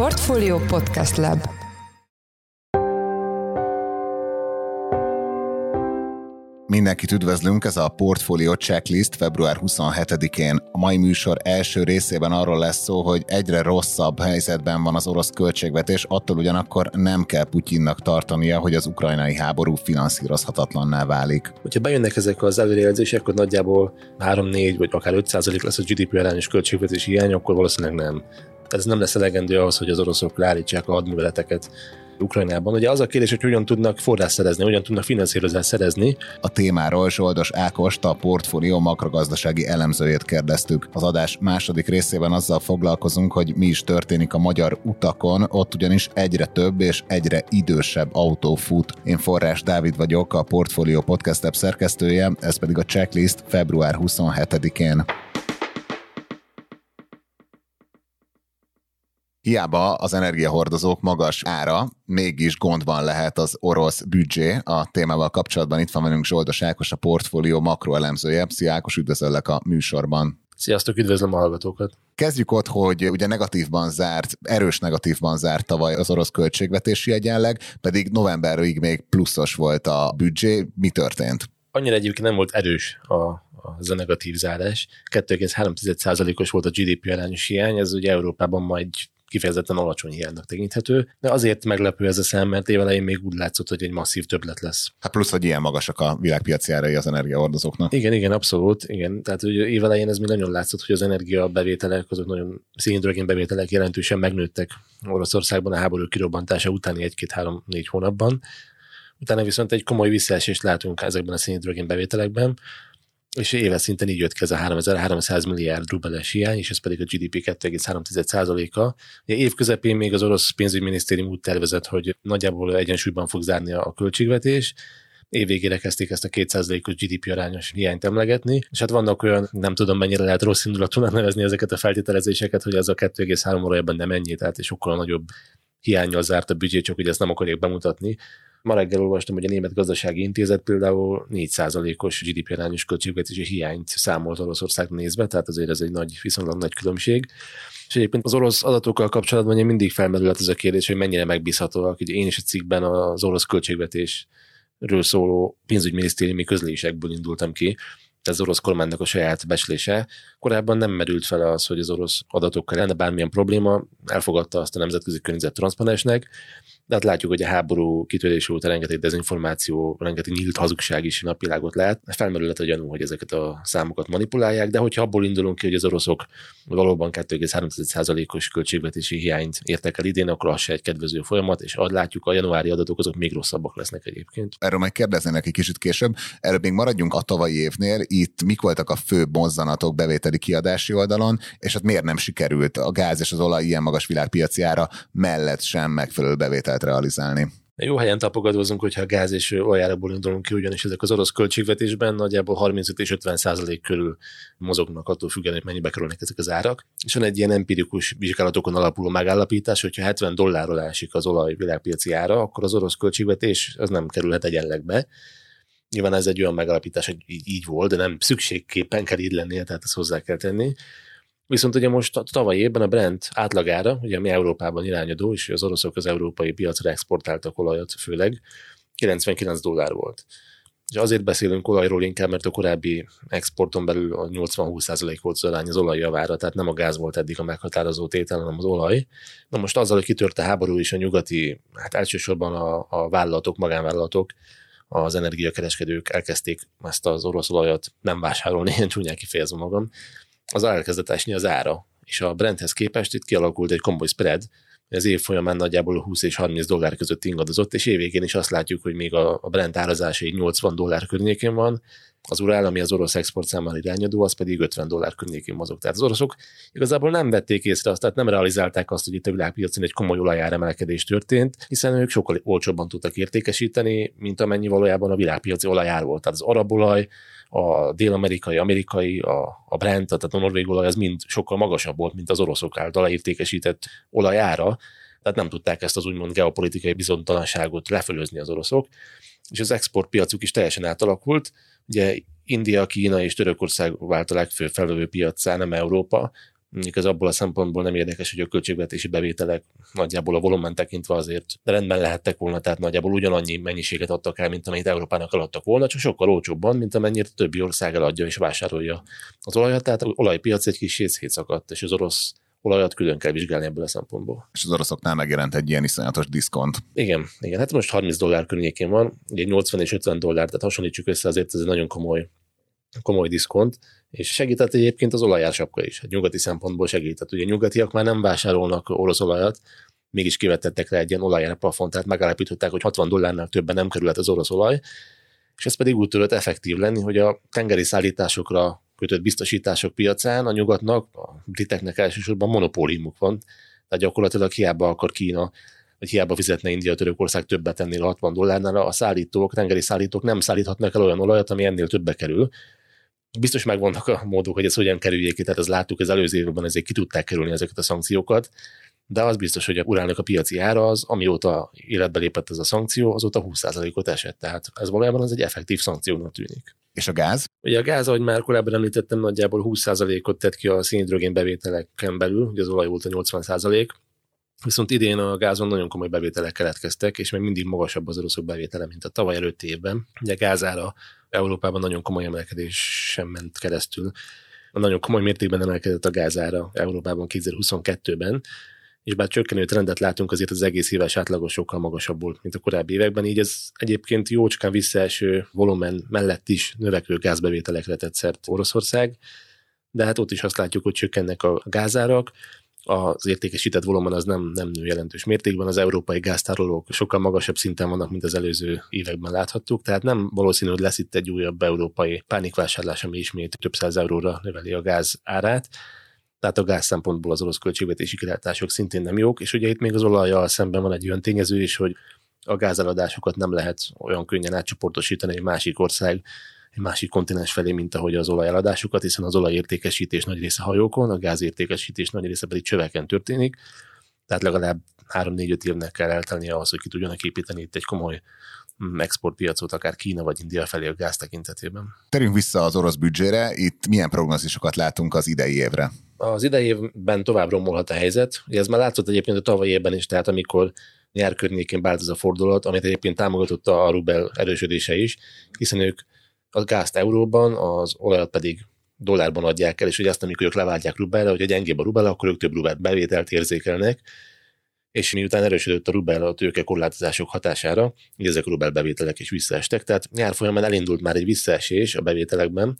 Portfolio Podcast Lab Mindenkit üdvözlünk, ez a Portfolio Checklist február 27-én. A mai műsor első részében arról lesz szó, hogy egyre rosszabb helyzetben van az orosz költségvetés, attól ugyanakkor nem kell Putyinnak tartania, hogy az ukrajnai háború finanszírozhatatlanná válik. Hogyha bejönnek ezek az előrejelzések, akkor nagyjából 3-4 vagy akár 5% lesz a GDP arányos költségvetési hiány, akkor valószínűleg nem. Ez nem lesz elegendő ahhoz, hogy az oroszok leállítsák a hadműveleteket Ukrajnában. Ugye az a kérdés, hogy hogyan tudnak forrás szerezni, hogyan tudnak finanszírozást szerezni. A témáról Zsoldos Ákost, a portfólió makrogazdasági elemzőjét kérdeztük. Az adás második részében azzal foglalkozunk, hogy mi is történik a magyar utakon, ott ugyanis egyre több és egyre idősebb autó fut. Én Forrás Dávid vagyok, a Portfolio Podcast szerkesztője, ez pedig a checklist február 27-én. Hiába az energiahordozók magas ára, mégis gondban lehet az orosz büdzsé. A témával kapcsolatban itt van velünk Zsoldos Ákos, a portfólió makroelemzője. Szia Ákos, üdvözöllek a műsorban. Sziasztok, üdvözlöm a hallgatókat! Kezdjük ott, hogy ugye negatívban zárt, erős negatívban zárt tavaly az orosz költségvetési egyenleg, pedig novemberig még pluszos volt a büdzsé. Mi történt? Annyira egyébként nem volt erős a, az a negatív zárás. 2,3%-os volt a GDP arányos hiány, ez ugye Európában majd kifejezetten alacsony hiánynak tekinthető, de azért meglepő ez a szám, mert évelején még úgy látszott, hogy egy masszív többlet lesz. Hát plusz, hogy ilyen magasak a világpiaci árai az energiahordozóknak. Igen, igen, abszolút, igen. Tehát hogy évelején ez még nagyon látszott, hogy az energia bevételek, azok nagyon szénhidrogén bevételek jelentősen megnőttek Oroszországban a háború kirobbantása utáni egy-két-három-négy hónapban. Utána viszont egy komoly visszaesést látunk ezekben a szénhidrogén bevételekben, és éves szinten így jött ki ez a 3300 milliárd rubeles hiány, és ez pedig a GDP 2,3%-a. Ugye év közepén még az orosz pénzügyminisztérium úgy tervezett, hogy nagyjából egyensúlyban fog zárni a költségvetés, év végére kezdték ezt a 2%-os GDP arányos hiányt emlegetni, és hát vannak olyan, nem tudom mennyire lehet rossz indulatúnak nevezni ezeket a feltételezéseket, hogy ez a 2,3 valójában nem ennyi, tehát és sokkal nagyobb hiányjal zárt a büdzsé, csak hogy ezt nem akarják bemutatni. Ma reggel olvastam, hogy a Német Gazdasági Intézet például 4%-os GDP arányos költségvetési hiányt számolt Oroszország nézve, tehát azért ez egy nagy, viszonylag nagy különbség. És egyébként az orosz adatokkal kapcsolatban mindig felmerült ez a kérdés, hogy mennyire megbízhatóak. Ugye én is a cikkben az orosz költségvetésről szóló pénzügyminisztériumi közlésekből indultam ki, ez az orosz kormánynak a saját becslése. Korábban nem merült fel az, hogy az orosz adatokkal lenne bármilyen probléma, elfogadta azt a nemzetközi környezet transzparensnek, de hát látjuk, hogy a háború kitörése óta rengeteg dezinformáció, rengeteg nyílt hazugság is napvilágot lát. Felmerülhet a gyanú, hogy ezeket a számokat manipulálják, de hogyha abból indulunk ki, hogy az oroszok valóban 2,3%-os költségvetési hiányt értek el idén, akkor az se egy kedvező folyamat, és ad látjuk, a januári adatok azok még rosszabbak lesznek egyébként. Erről majd kérdeznének egy kicsit később. Erről még maradjunk a tavalyi évnél. Itt mik voltak a fő mozzanatok bevételi kiadási oldalon, és hát miért nem sikerült a gáz és az olaj ilyen magas világpiaci ára mellett sem megfelelő bevételt lehet realizálni. Jó helyen tapogatózunk, hogyha a gáz és olajárakból indulunk ki, ugyanis ezek az orosz költségvetésben nagyjából 35 és 50 százalék körül mozognak attól függően, hogy mennyibe kerülnek ezek az árak. És van egy ilyen empirikus vizsgálatokon alapuló megállapítás, hogyha 70 dollárról esik az olaj világpiaci ára, akkor az orosz költségvetés az nem kerülhet egyenlegbe. Nyilván ez egy olyan megállapítás, hogy így, így volt, de nem szükségképpen kell így lennie, tehát ezt hozzá kell tenni. Viszont ugye most a tavaly évben a Brent átlagára, ugye ami Európában irányadó, és az oroszok az európai piacra exportáltak olajat főleg, 99 dollár volt. És azért beszélünk olajról inkább, mert a korábbi exporton belül a 80-20% volt az arány az olaj javára, tehát nem a gáz volt eddig a meghatározó tétel, hanem az olaj. Na most azzal, hogy kitört a háború és a nyugati, hát elsősorban a, a vállalatok, magánvállalatok, az energiakereskedők elkezdték ezt az orosz olajat nem vásárolni, ilyen csúnyán kifejezve magam, az elkezdett esni az ára, és a Brenthez képest itt kialakult egy komoly spread, az év folyamán nagyjából 20 és 30 dollár között ingadozott, és évvégén is azt látjuk, hogy még a, Brent árazása egy 80 dollár környékén van, az urál, ami az orosz export számára irányadó, az pedig 50 dollár környékén mozog. Tehát az oroszok igazából nem vették észre azt, tehát nem realizálták azt, hogy itt a világpiacon egy komoly olajáremelkedés történt, hiszen ők sokkal olcsóbban tudtak értékesíteni, mint amennyi valójában a világpiaci olajár volt. Tehát az arab olaj, a dél-amerikai, amerikai, a, a Brent, tehát a norvég olaj, az mind sokkal magasabb volt, mint az oroszok által értékesített olajára, tehát nem tudták ezt az úgymond geopolitikai bizonytalanságot lefölözni az oroszok, és az exportpiacuk is teljesen átalakult. Ugye India, Kína és Törökország vált a legfőbb felvevő piacá, nem Európa, Mondjuk ez abból a szempontból nem érdekes, hogy a költségvetési bevételek nagyjából a volumen tekintve azért rendben lehettek volna, tehát nagyjából ugyanannyi mennyiséget adtak el, mint amennyit Európának eladtak volna, csak sokkal olcsóbban, mint amennyire többi ország eladja és vásárolja az olajat. Tehát az olajpiac egy kis szétszakadt, és az orosz olajat külön kell vizsgálni ebből a szempontból. És az oroszoknál megjelent egy ilyen iszonyatos diszkont. Igen, igen. Hát most 30 dollár környékén van, ugye 80 és 50 dollár, tehát hasonlítsuk össze, azért ez egy nagyon komoly, komoly diszkont, és segített egyébként az olajársapka is. Hát nyugati szempontból segített. Ugye nyugatiak már nem vásárolnak orosz olajat, mégis kivetettek rá egy ilyen olajárplafont, tehát megállapították, hogy 60 dollárnál többen nem kerülhet az orosz olaj, és ez pedig úgy tudott effektív lenni, hogy a tengeri szállításokra kötött biztosítások piacán a nyugatnak, a briteknek elsősorban monopóliumuk van, tehát gyakorlatilag hiába akar Kína, vagy hiába fizetne India, Törökország többet ennél a 60 dollárnál, a szállítók, tengeri szállítók nem szállíthatnak el olyan olajat, ami ennél többe kerül. Biztos megvannak a módok, hogy ez hogyan kerüljék ki, tehát az láttuk az előző évben, ezért ki tudták kerülni ezeket a szankciókat, de az biztos, hogy a uránnak a piaci ára az, amióta életbe lépett ez a szankció, azóta 20%-ot esett. Tehát ez valójában az egy effektív szankciónak tűnik. És a gáz? Ugye a gáz, ahogy már korábban említettem, nagyjából 20%-ot tett ki a szénhidrogén bevételeken belül, ugye az olaj volt a 80%, Viszont idén a gázon nagyon komoly bevételek keletkeztek, és még mindig magasabb az oroszok bevétele, mint a tavaly előtti évben. Ugye a gázára Európában nagyon komoly emelkedés sem ment keresztül. Nagyon komoly mértékben emelkedett a gázára Európában 2022-ben, és bár csökkenő trendet látunk, azért az egész éves átlagos sokkal magasabb volt, mint a korábbi években, így ez egyébként jócskán visszaeső volumen mellett is növekvő gázbevételekre tett szert Oroszország, de hát ott is azt látjuk, hogy csökkennek a gázárak, az értékesített volumen az nem, nem nő jelentős mértékben, az európai gáztárolók sokkal magasabb szinten vannak, mint az előző években láthattuk, tehát nem valószínű, hogy lesz itt egy újabb európai pánikvásárlás, ami ismét több száz euróra növeli a gáz árát, tehát a gáz szempontból az orosz költségvetési kilátások szintén nem jók, és ugye itt még az olajjal szemben van egy olyan tényező is, hogy a gázeladásokat nem lehet olyan könnyen átcsoportosítani egy másik ország, egy másik kontinens felé, mint ahogy az olajeladásukat, hiszen az olajértékesítés nagy része hajókon, a gázértékesítés nagy része pedig csöveken történik, tehát legalább 3-4-5 évnek kell eltelni ahhoz, hogy ki tudjanak építeni itt egy komoly mm, exportpiacot, akár Kína vagy India felé a gáz tekintetében. Terünk vissza az orosz büdzsére, itt milyen prognózisokat látunk az idei évre? Az idei évben tovább romolhat a helyzet. Ez már látszott egyébként a tavalyi évben is, tehát amikor nyár környékén vált ez a fordulat, amit egyébként támogatotta a rubel erősödése is, hiszen ők a gázt euróban, az olajat pedig dollárban adják el, és hogy azt, amikor ők leváltják rubelre, hogy gyengébb a rubel, akkor ők több rubelt bevételt érzékelnek, és miután erősödött a rubel a tőke korlátozások hatására, így ezek a rubel bevételek is visszaestek, tehát nyár folyamán elindult már egy visszaesés a bevételekben,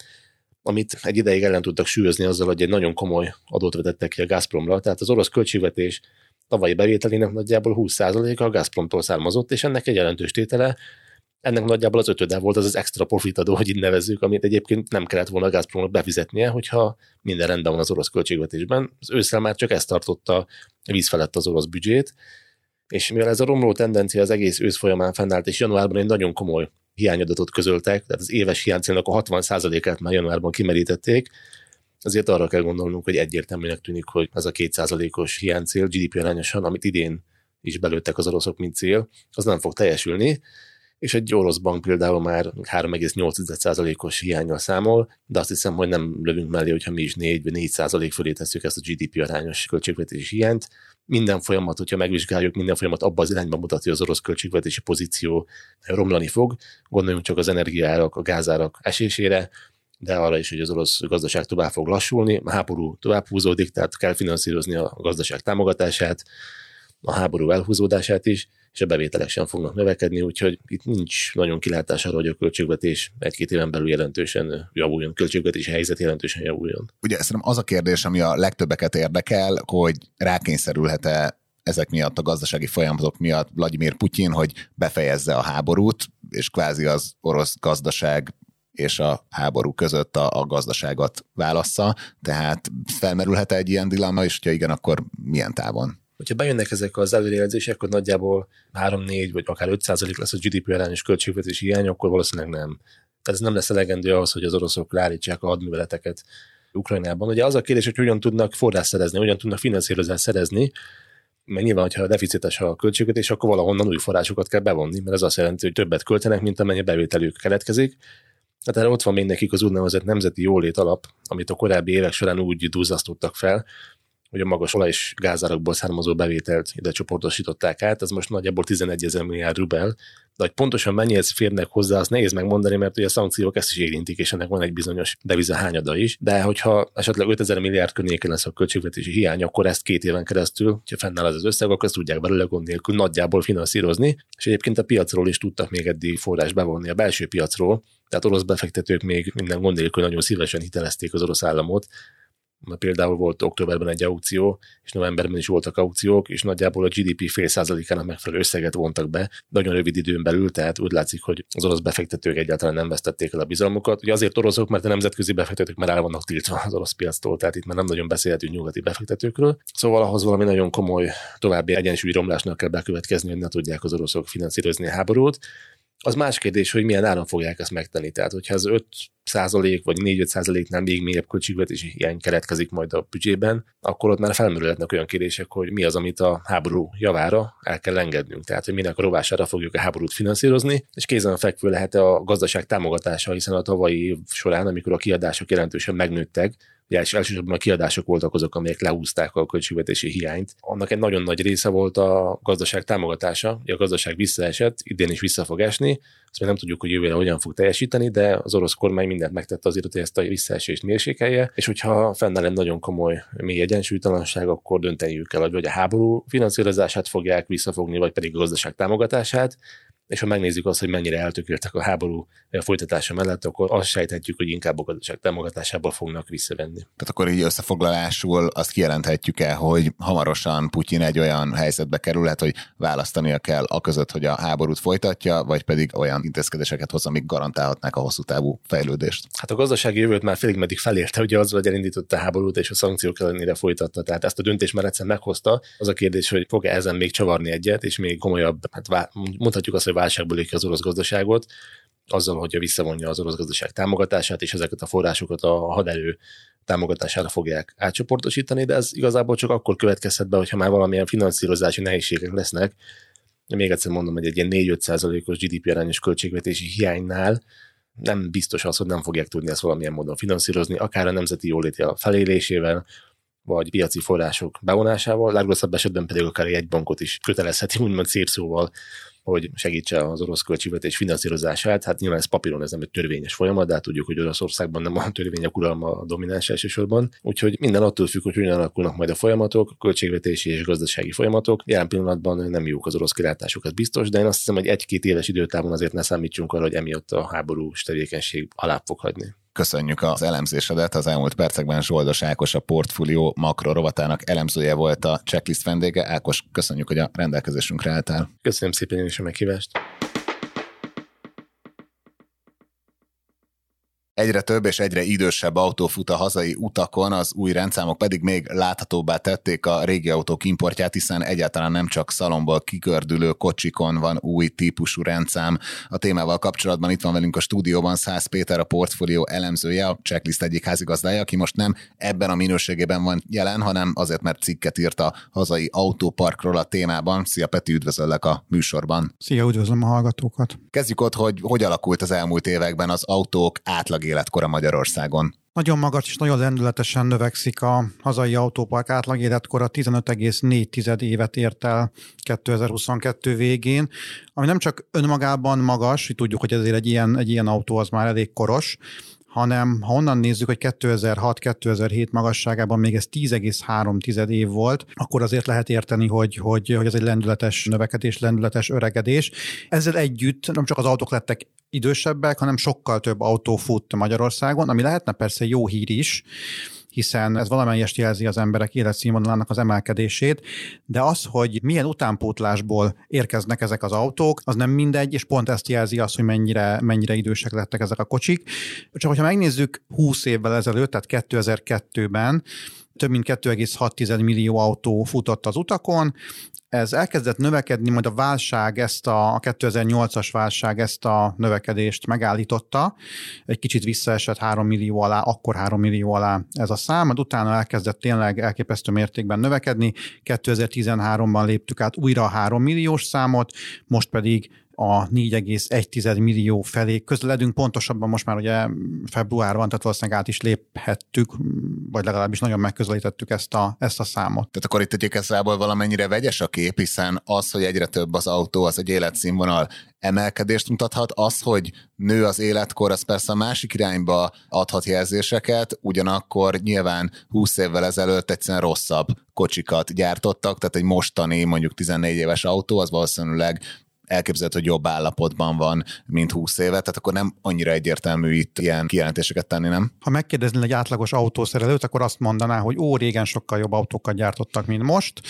amit egy ideig ellen tudtak súlyozni azzal, hogy egy nagyon komoly adót vetettek ki a Gazpromra, tehát az orosz költségvetés tavalyi bevételének nagyjából 20%-a a Gazpromtól származott, és ennek egy jelentős tétele ennek nagyjából az ötöde volt az az extra profitadó, hogy így nevezzük, amit egyébként nem kellett volna Gazpromnak befizetnie, hogyha minden rendben van az orosz költségvetésben. Az ősszel már csak ezt tartotta víz felett az orosz büdzsét, és mivel ez a romló tendencia az egész ősz folyamán fennállt, és januárban egy nagyon komoly hiányadatot közöltek, tehát az éves hiánycélnak a 60%-át már januárban kimerítették, azért arra kell gondolnunk, hogy egyértelműnek tűnik, hogy ez a 2%-os hiánycél GDP arányosan, amit idén is belőttek az oroszok, mint cél, az nem fog teljesülni, és egy orosz bank például már 3,8%-os hiányal számol, de azt hiszem, hogy nem lövünk mellé, hogyha mi is 4 vagy 4% fölé tesszük ezt a GDP arányos költségvetési hiányt. Minden folyamat, hogyha megvizsgáljuk, minden folyamat abban az irányban mutatja, hogy az orosz költségvetési pozíció romlani fog. Gondoljunk csak az energiárak, a gázárak esésére, de arra is, hogy az orosz gazdaság tovább fog lassulni, a háború tovább húzódik, tehát kell finanszírozni a gazdaság támogatását, a háború elhúzódását is, és a bevételek sem fognak növekedni, úgyhogy itt nincs nagyon kilátás arra, hogy a költségvetés egy-két éven belül jelentősen javuljon, költségvetési helyzet jelentősen javuljon. Ugye szerintem az a kérdés, ami a legtöbbeket érdekel, hogy rákényszerülhet-e ezek miatt, a gazdasági folyamatok miatt Vladimir Putyin, hogy befejezze a háborút, és kvázi az orosz gazdaság és a háború között a, a gazdaságot válassza, tehát felmerülhet egy ilyen dilemma, és ha igen, akkor milyen távon? Hogyha bejönnek ezek az előrejelzések, akkor nagyjából 3-4 vagy akár 5 lesz a GDP arányos költségvetési hiány, akkor valószínűleg nem. Tehát ez nem lesz elegendő ahhoz, hogy az oroszok leállítsák a hadműveleteket Ukrajnában. Ugye az a kérdés, hogy hogyan tudnak forrás szerezni, hogyan tudnak finanszírozást szerezni, mert nyilván, hogyha deficites a költségvetés, akkor valahonnan új forrásokat kell bevonni, mert ez azt jelenti, hogy többet költenek, mint amennyi bevételük keletkezik, Hát erre ott van még nekik az úgynevezett nemzeti jólét alap, amit a korábbi évek során úgy duzzasztottak fel, hogy a magas olaj és gázárakból származó bevételt ide csoportosították át, ez most nagyjából 11 ezer milliárd rubel, de hogy pontosan mennyihez férnek hozzá, azt nehéz megmondani, mert ugye a szankciók ezt is érintik, és ennek van egy bizonyos deviza hányada is. De hogyha esetleg 5000 milliárd környéken lesz a költségvetési hiány, akkor ezt két éven keresztül, hogyha fennáll az, az összeg, akkor ezt tudják belőle gond nélkül nagyjából finanszírozni. És egyébként a piacról is tudtak még eddig forrás bevonni a belső piacról, tehát orosz befektetők még minden gond nélkül nagyon szívesen hitelezték az orosz államot, mert például volt októberben egy aukció, és novemberben is voltak aukciók, és nagyjából a GDP fél százalékának megfelelő összeget vontak be, nagyon rövid időn belül, tehát úgy látszik, hogy az orosz befektetők egyáltalán nem vesztették el a bizalmukat. Ugye azért oroszok, mert a nemzetközi befektetők már el vannak tiltva az orosz piactól, tehát itt már nem nagyon beszélhetünk nyugati befektetőkről. Szóval ahhoz valami nagyon komoly további egyensúlyi romlásnak kell bekövetkezni, hogy ne tudják az oroszok finanszírozni a háborút. Az más kérdés, hogy milyen áron fogják ezt megtenni. Tehát, hogyha az 5 százalék vagy 4-5 százaléknál még mélyebb költségvetési hiány keretkezik majd a büdzsében, akkor ott már felmerülhetnek olyan kérdések, hogy mi az, amit a háború javára el kell engednünk. Tehát, hogy minek a rovására fogjuk a háborút finanszírozni, és kézen fekvő lehet a gazdaság támogatása, hiszen a tavalyi év során, amikor a kiadások jelentősen megnőttek, ugye és elsősorban a kiadások voltak azok, amelyek lehúzták a költségvetési hiányt. Annak egy nagyon nagy része volt a gazdaság támogatása, a gazdaság visszaesett, idén is vissza fog esni, azt még nem tudjuk, hogy jövőre hogyan fog teljesíteni, de az orosz kormány mindent megtette azért, hogy ezt a visszaesést mérsékelje, és hogyha fennáll egy nagyon komoly mély egyensúlytalanság, akkor dönteniük kell, hogy a háború finanszírozását fogják visszafogni, vagy pedig a gazdaság támogatását, és ha megnézzük azt, hogy mennyire eltökéltek a háború a folytatása mellett, akkor azt sejthetjük, hogy inkább a gazdaság támogatásából fognak visszavenni. Tehát akkor így összefoglalásul azt kijelenthetjük el, hogy hamarosan Putyin egy olyan helyzetbe kerülhet, hogy választania kell a között, hogy a háborút folytatja, vagy pedig olyan intézkedéseket hoz, amik garantálhatnák a hosszú távú fejlődést. Hát a gazdasági jövőt már félig meddig felérte, ugye az, hogy elindította a háborút és a szankciók ellenére folytatta. Tehát ezt a döntést már egyszer meghozta. Az a kérdés, hogy fog-e ezen még csavarni egyet, és még komolyabb, hát mondhatjuk azt, hogy válságból ki az orosz gazdaságot, azzal, hogy visszavonja az orosz gazdaság támogatását, és ezeket a forrásokat a haderő támogatására fogják átcsoportosítani, de ez igazából csak akkor következhet be, hogyha már valamilyen finanszírozási nehézségek lesznek. Még egyszer mondom, hogy egy ilyen 4-5 százalékos GDP arányos költségvetési hiánynál nem biztos az, hogy nem fogják tudni ezt valamilyen módon finanszírozni, akár a nemzeti jóléti felélésével, vagy piaci források bevonásával, legrosszabb esetben pedig akár egy bankot is kötelezheti, úgymond szép szóval hogy segítse az orosz költségvetés finanszírozását. Hát nyilván ez papíron ez nem egy törvényes folyamat, de hát tudjuk, hogy Oroszországban nem a törvények uralma a domináns elsősorban. Úgyhogy minden attól függ, hogy hogyan alakulnak majd a folyamatok, a költségvetési és gazdasági folyamatok. Jelen pillanatban nem jók az orosz kilátások, ez biztos, de én azt hiszem, hogy egy-két éves időtávon azért ne számítsunk arra, hogy emiatt a háborús tevékenység alá fog hagyni. Köszönjük az elemzésedet. Az elmúlt percekben Zsoldos Ákos, a Portfolio makro rovatának elemzője volt a checklist vendége. Ákos, köszönjük, hogy a rendelkezésünkre álltál. Köszönöm szépen én is a meghívást. Egyre több és egyre idősebb autó fut a hazai utakon, az új rendszámok pedig még láthatóbbá tették a régi autók importját, hiszen egyáltalán nem csak szalomból kikördülő kocsikon van új típusú rendszám. A témával kapcsolatban itt van velünk a stúdióban Szász Péter, a portfólió elemzője, a checklist egyik házigazdája, aki most nem ebben a minőségében van jelen, hanem azért, mert cikket írt a hazai autóparkról a témában. Szia Peti, üdvözöllek a műsorban. Szia, üdvözlöm a hallgatókat. Kezdjük ott, hogy hogy alakult az elmúlt években az autók átlag életkora Magyarországon? Nagyon magas és nagyon lendületesen növekszik a hazai autópark átlag életkora 15,4 évet ért el 2022 végén, ami nem csak önmagában magas, tudjuk, hogy ezért egy ilyen, egy ilyen autó az már elég koros, hanem ha onnan nézzük, hogy 2006-2007 magasságában még ez 10,3 év volt, akkor azért lehet érteni, hogy, hogy, hogy ez egy lendületes növekedés, lendületes öregedés. Ezzel együtt nem csak az autók lettek idősebbek, hanem sokkal több autó fut Magyarországon, ami lehetne persze jó hír is, hiszen ez valamelyest jelzi az emberek életszínvonalának az emelkedését, de az, hogy milyen utánpótlásból érkeznek ezek az autók, az nem mindegy, és pont ezt jelzi azt, hogy mennyire, mennyire idősek lettek ezek a kocsik. Csak hogyha megnézzük 20 évvel ezelőtt, tehát 2002-ben, több mint 2,6 millió autó futott az utakon, ez elkezdett növekedni, majd a válság ezt a, a 2008-as válság ezt a növekedést megállította, egy kicsit visszaesett 3 millió alá, akkor 3 millió alá ez a szám, majd utána elkezdett tényleg elképesztő mértékben növekedni, 2013-ban léptük át újra a 3 milliós számot, most pedig a 4,1 millió felé közeledünk, pontosabban most már ugye február van, tehát valószínűleg át is léphettük, vagy legalábbis nagyon megközelítettük ezt a, ezt a számot. Tehát akkor itt egy valamennyire vegyes a kép, hiszen az, hogy egyre több az autó, az egy életszínvonal emelkedést mutathat. Az, hogy nő az életkor, az persze a másik irányba adhat jelzéseket, ugyanakkor nyilván 20 évvel ezelőtt egyszerűen rosszabb kocsikat gyártottak, tehát egy mostani mondjuk 14 éves autó az valószínűleg elképzelhető, hogy jobb állapotban van, mint 20 éve, tehát akkor nem annyira egyértelmű itt ilyen kijelentéseket tenni, nem? Ha megkérdeznél egy átlagos autószerelőt, akkor azt mondaná, hogy ó, régen sokkal jobb autókat gyártottak, mint most.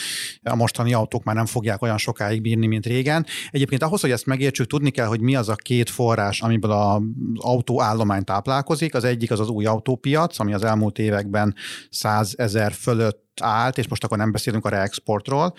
A mostani autók már nem fogják olyan sokáig bírni, mint régen. Egyébként ahhoz, hogy ezt megértsük, tudni kell, hogy mi az a két forrás, amiből az autóállomány táplálkozik. Az egyik az az új autópiac, ami az elmúlt években 100 ezer fölött állt, és most akkor nem beszélünk a reexportról,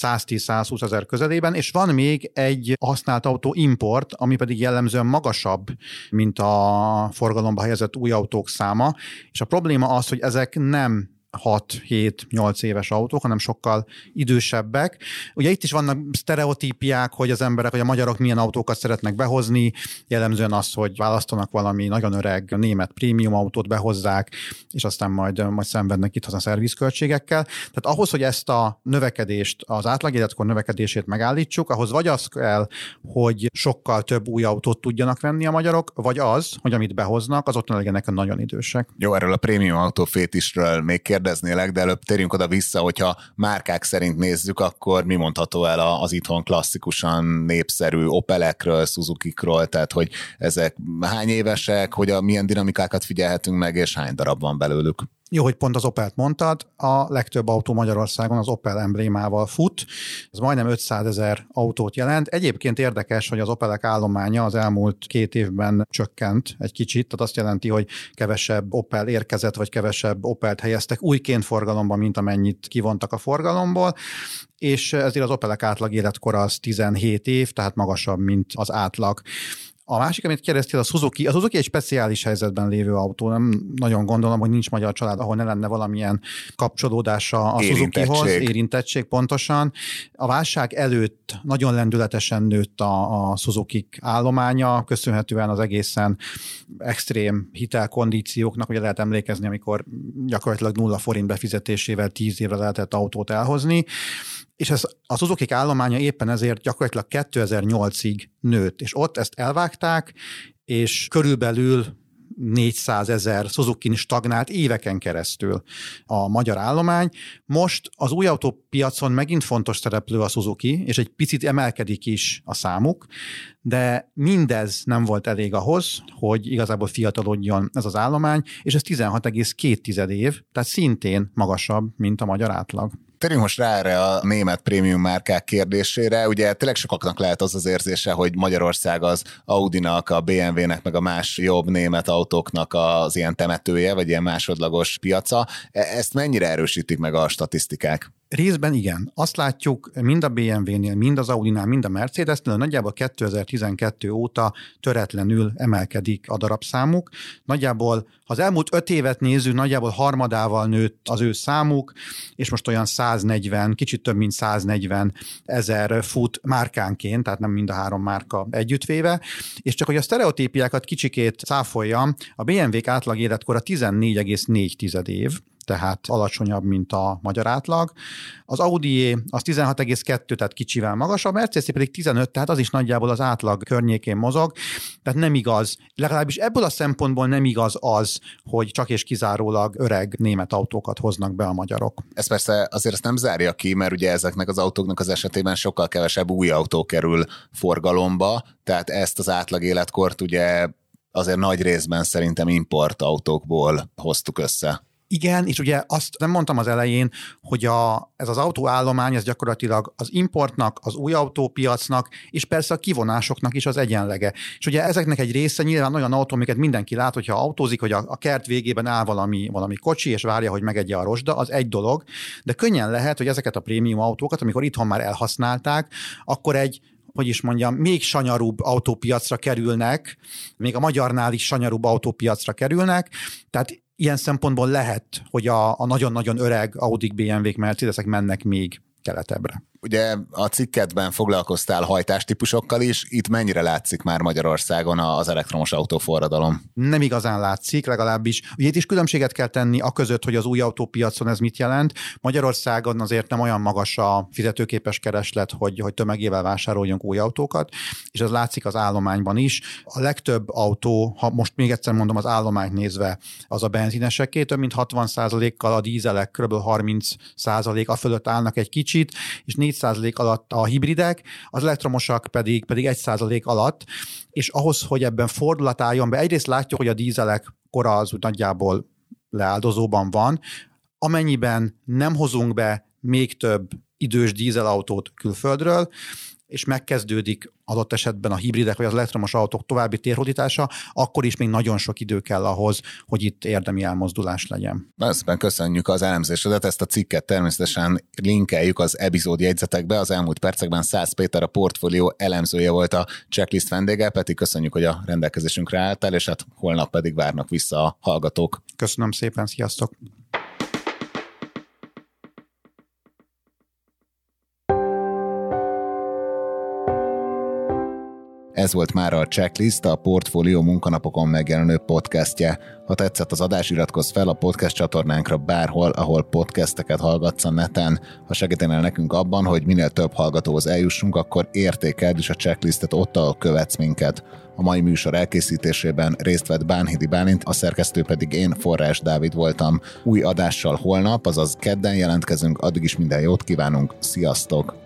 110-120 ezer közelében, és van még egy használt autó import, ami pedig jellemzően magasabb, mint a forgalomba helyezett új autók száma, és a probléma az, hogy ezek nem 6-7-8 éves autók, hanem sokkal idősebbek. Ugye itt is vannak sztereotípiák, hogy az emberek, hogy a magyarok milyen autókat szeretnek behozni, jellemzően az, hogy választanak valami nagyon öreg német prémium autót, behozzák, és aztán majd, majd szenvednek itt a szervizköltségekkel. Tehát ahhoz, hogy ezt a növekedést, az átlagéletkor növekedését megállítsuk, ahhoz vagy az kell, hogy sokkal több új autót tudjanak venni a magyarok, vagy az, hogy amit behoznak, az ne legyenek nagyon idősek. Jó, erről a prémium autó fétisről még kérdez kérdeznélek, de előbb térjünk oda vissza, hogyha márkák szerint nézzük, akkor mi mondható el az itthon klasszikusan népszerű Opelekről, Suzuki-król, tehát hogy ezek hány évesek, hogy a milyen dinamikákat figyelhetünk meg, és hány darab van belőlük? Jó, hogy pont az Opelt mondtad, a legtöbb autó Magyarországon az Opel emblémával fut, ez majdnem 500 ezer autót jelent. Egyébként érdekes, hogy az Opelek állománya az elmúlt két évben csökkent egy kicsit, tehát azt jelenti, hogy kevesebb Opel érkezett, vagy kevesebb Opelt helyeztek újként forgalomba, mint amennyit kivontak a forgalomból, és ezért az Opelek átlag életkora az 17 év, tehát magasabb, mint az átlag. A másik, amit kérdeztél, a Suzuki. A Suzuki egy speciális helyzetben lévő autó. Nem nagyon gondolom, hogy nincs magyar család, ahol ne lenne valamilyen kapcsolódása a Suzukihoz. Érintettség pontosan. A válság előtt nagyon lendületesen nőtt a, a Suzuki állománya, köszönhetően az egészen extrém hitelkondícióknak, ugye lehet emlékezni, amikor gyakorlatilag nulla forint befizetésével tíz évre lehetett autót elhozni és ez az Suzuki állománya éppen ezért gyakorlatilag 2008-ig nőtt, és ott ezt elvágták, és körülbelül 400 ezer suzuki stagnált éveken keresztül a magyar állomány. Most az új autópiacon megint fontos szereplő a Suzuki, és egy picit emelkedik is a számuk, de mindez nem volt elég ahhoz, hogy igazából fiatalodjon ez az állomány, és ez 16,2 év, tehát szintén magasabb, mint a magyar átlag. Térjünk most rá erre a német prémium márkák kérdésére. Ugye tényleg sokaknak lehet az az érzése, hogy Magyarország az Audinak, a BMW-nek, meg a más jobb német autóknak az ilyen temetője, vagy ilyen másodlagos piaca. E- ezt mennyire erősítik meg a statisztikák? Részben igen. Azt látjuk mind a BMW-nél, mind az Audi-nál, mind a Mercedes-nél, nagyjából 2012 óta töretlenül emelkedik a darabszámuk. Nagyjából, ha az elmúlt öt évet nézzük, nagyjából harmadával nőtt az ő számuk, és most olyan 140, kicsit több mint 140 ezer fut márkánként, tehát nem mind a három márka együttvéve. És csak hogy a sztereotípiákat kicsikét száfoljam, a BMW-k átlag életkora 14,4 év, tehát alacsonyabb, mint a magyar átlag. Az Audi az 16,2, tehát kicsivel magasabb, a Mercedes pedig 15, tehát az is nagyjából az átlag környékén mozog. Tehát nem igaz, legalábbis ebből a szempontból nem igaz az, hogy csak és kizárólag öreg német autókat hoznak be a magyarok. Ez persze azért ezt nem zárja ki, mert ugye ezeknek az autóknak az esetében sokkal kevesebb új autó kerül forgalomba, tehát ezt az átlag életkort ugye azért nagy részben szerintem import autókból hoztuk össze. Igen, és ugye azt nem mondtam az elején, hogy a, ez az autóállomány, ez gyakorlatilag az importnak, az új autópiacnak, és persze a kivonásoknak is az egyenlege. És ugye ezeknek egy része nyilván olyan autó, amiket mindenki lát, hogyha autózik, hogy a, a kert végében áll valami, valami kocsi, és várja, hogy megegye a rozsda, az egy dolog, de könnyen lehet, hogy ezeket a prémium autókat, amikor itthon már elhasználták, akkor egy hogy is mondjam, még sanyarúbb autópiacra kerülnek, még a magyarnál is sanyarúbb autópiacra kerülnek, tehát ilyen szempontból lehet, hogy a, a nagyon-nagyon öreg Audi, BMW-k, Mercedesek mennek még keletebbre. Ugye a cikketben foglalkoztál hajtástípusokkal is, itt mennyire látszik már Magyarországon az elektromos autóforradalom? Nem igazán látszik, legalábbis. Ugye itt is különbséget kell tenni a között, hogy az új autópiacon ez mit jelent. Magyarországon azért nem olyan magas a fizetőképes kereslet, hogy, hogy tömegével vásároljunk új autókat, és ez látszik az állományban is. A legtöbb autó, ha most még egyszer mondom az állományt nézve, az a benzineseké, több mint 60%-kal a dízelek kb. 30% a fölött állnak egy kicsit, és 4% alatt a hibridek, az elektromosak pedig, pedig 1% alatt, és ahhoz, hogy ebben fordulat álljon be, egyrészt látjuk, hogy a dízelek kora az úgy nagyjából leáldozóban van, amennyiben nem hozunk be még több idős dízelautót külföldről, és megkezdődik adott esetben a hibridek vagy az elektromos autók további térhódítása, akkor is még nagyon sok idő kell ahhoz, hogy itt érdemi elmozdulás legyen. Nagyon szépen köszönjük az elemzésedet, ezt a cikket természetesen linkeljük az epizód jegyzetekbe. Az elmúlt percekben Szász Péter a portfólió elemzője volt a checklist vendége, Peti köszönjük, hogy a rendelkezésünkre álltál, és hát holnap pedig várnak vissza a hallgatók. Köszönöm szépen, sziasztok! Ez volt már a Checklist, a Portfolio munkanapokon megjelenő podcastje. Ha tetszett az adás, iratkozz fel a podcast csatornánkra bárhol, ahol podcasteket hallgatsz a neten. Ha segítenél nekünk abban, hogy minél több hallgatóhoz eljussunk, akkor értékeld is a checklistet ott, ahol követsz minket. A mai műsor elkészítésében részt vett Bánhidi Bálint, a szerkesztő pedig én, Forrás Dávid voltam. Új adással holnap, azaz kedden jelentkezünk, addig is minden jót kívánunk, sziasztok!